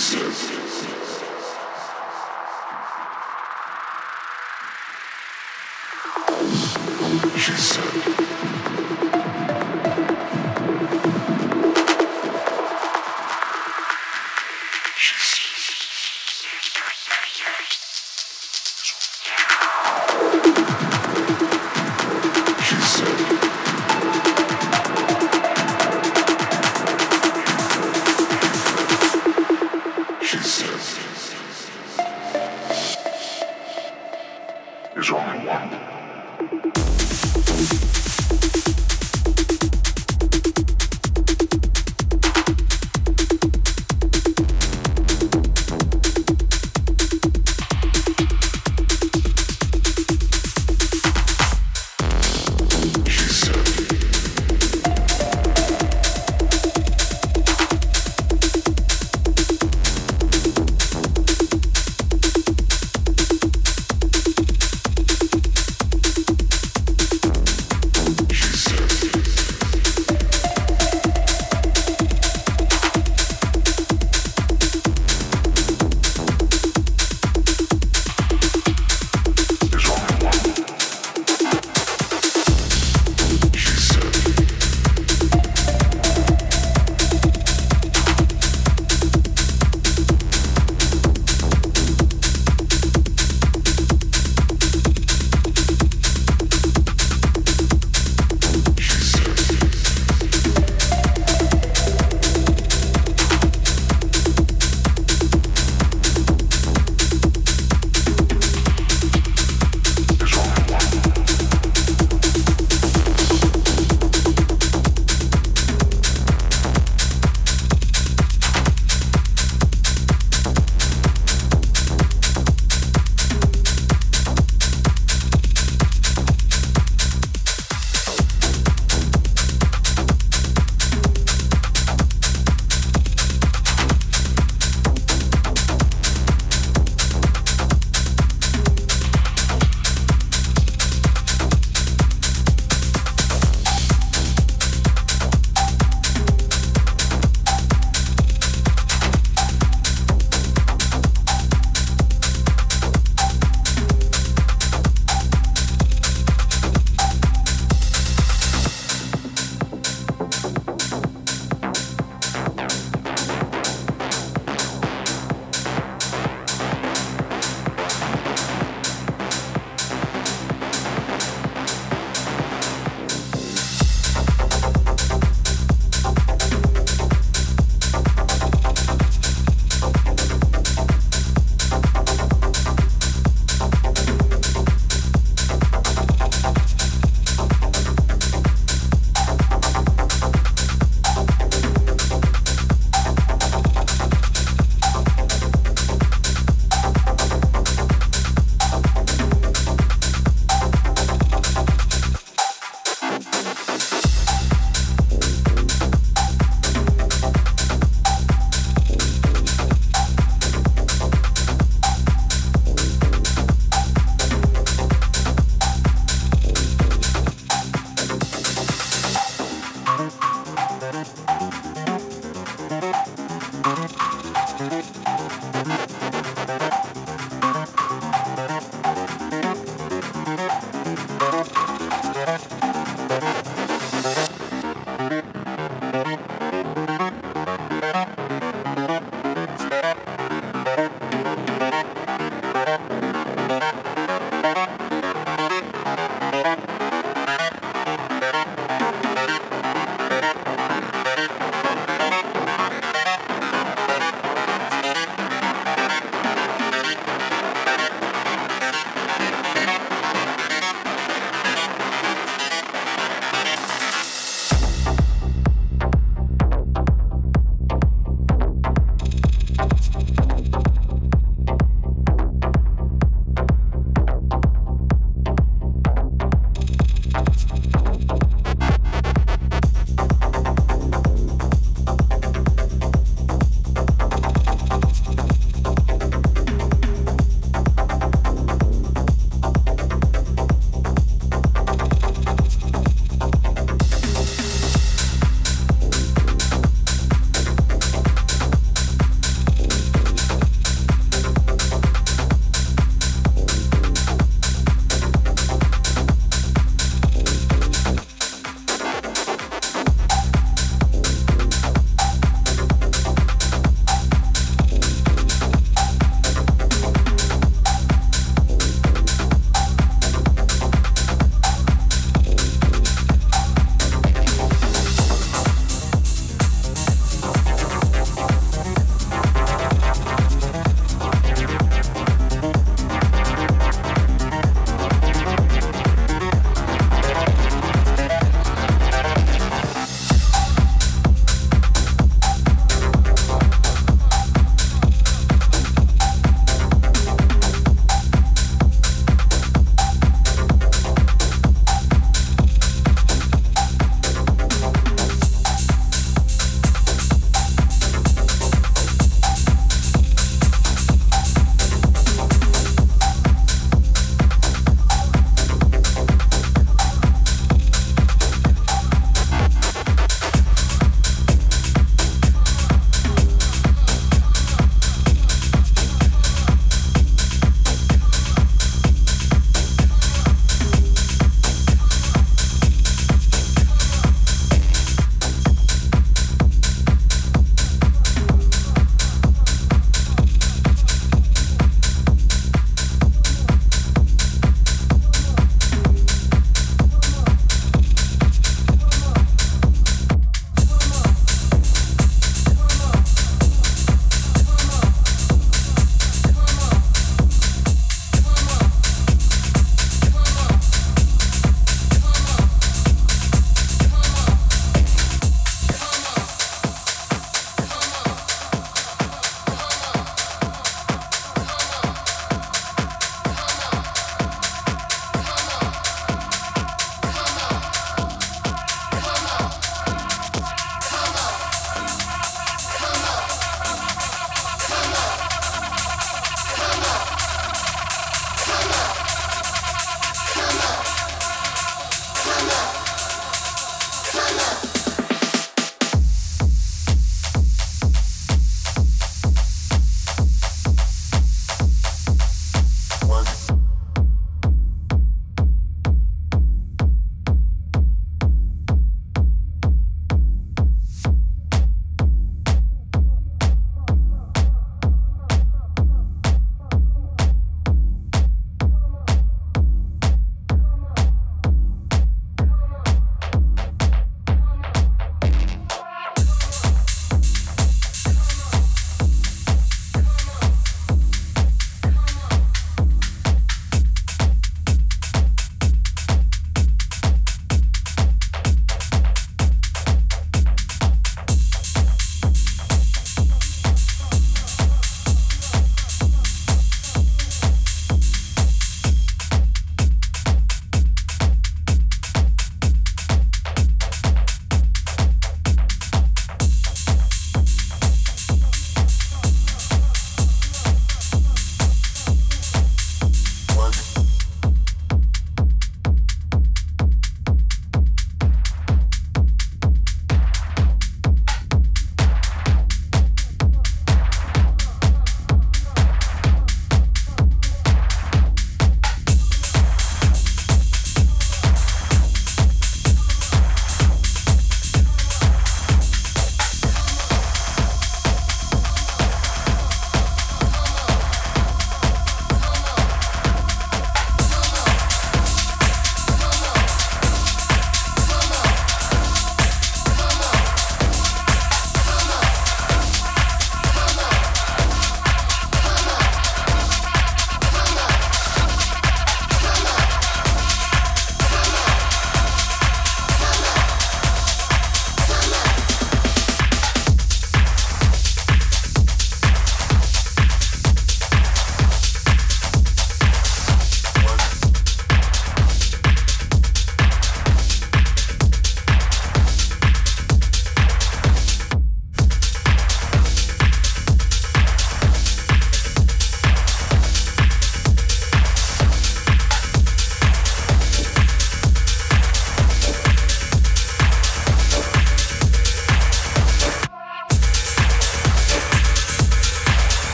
Jesus. Thank you.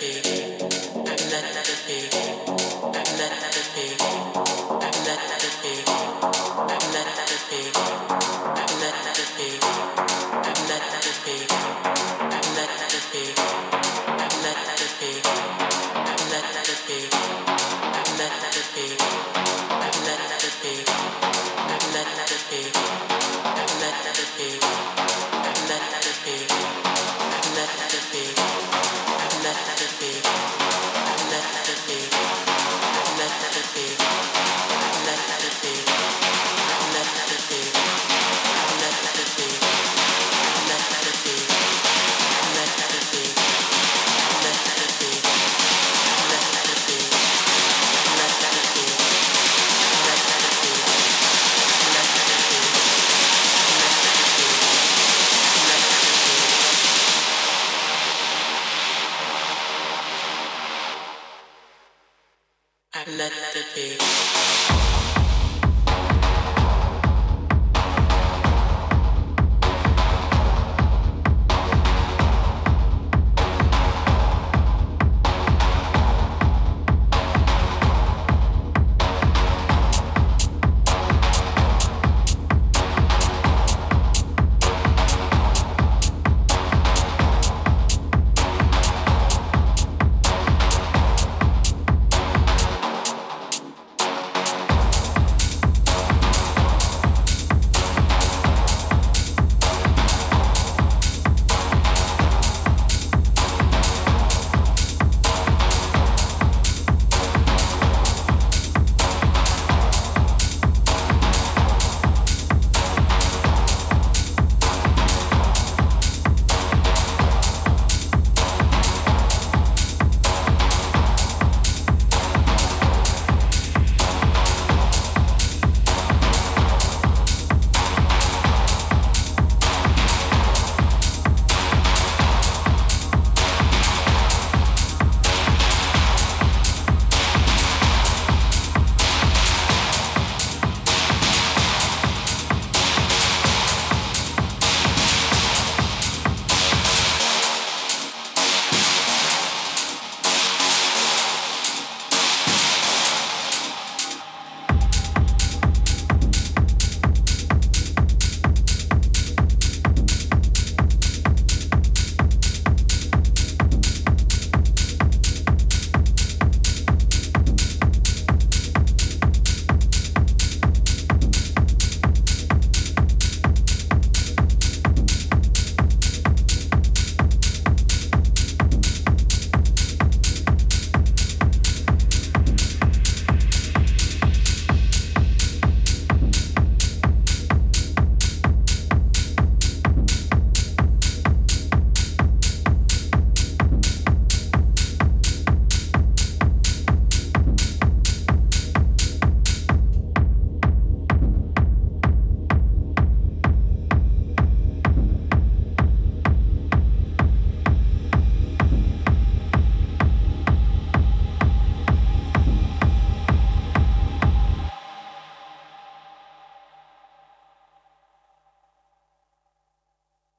be. I'm not the be. I'm not the be.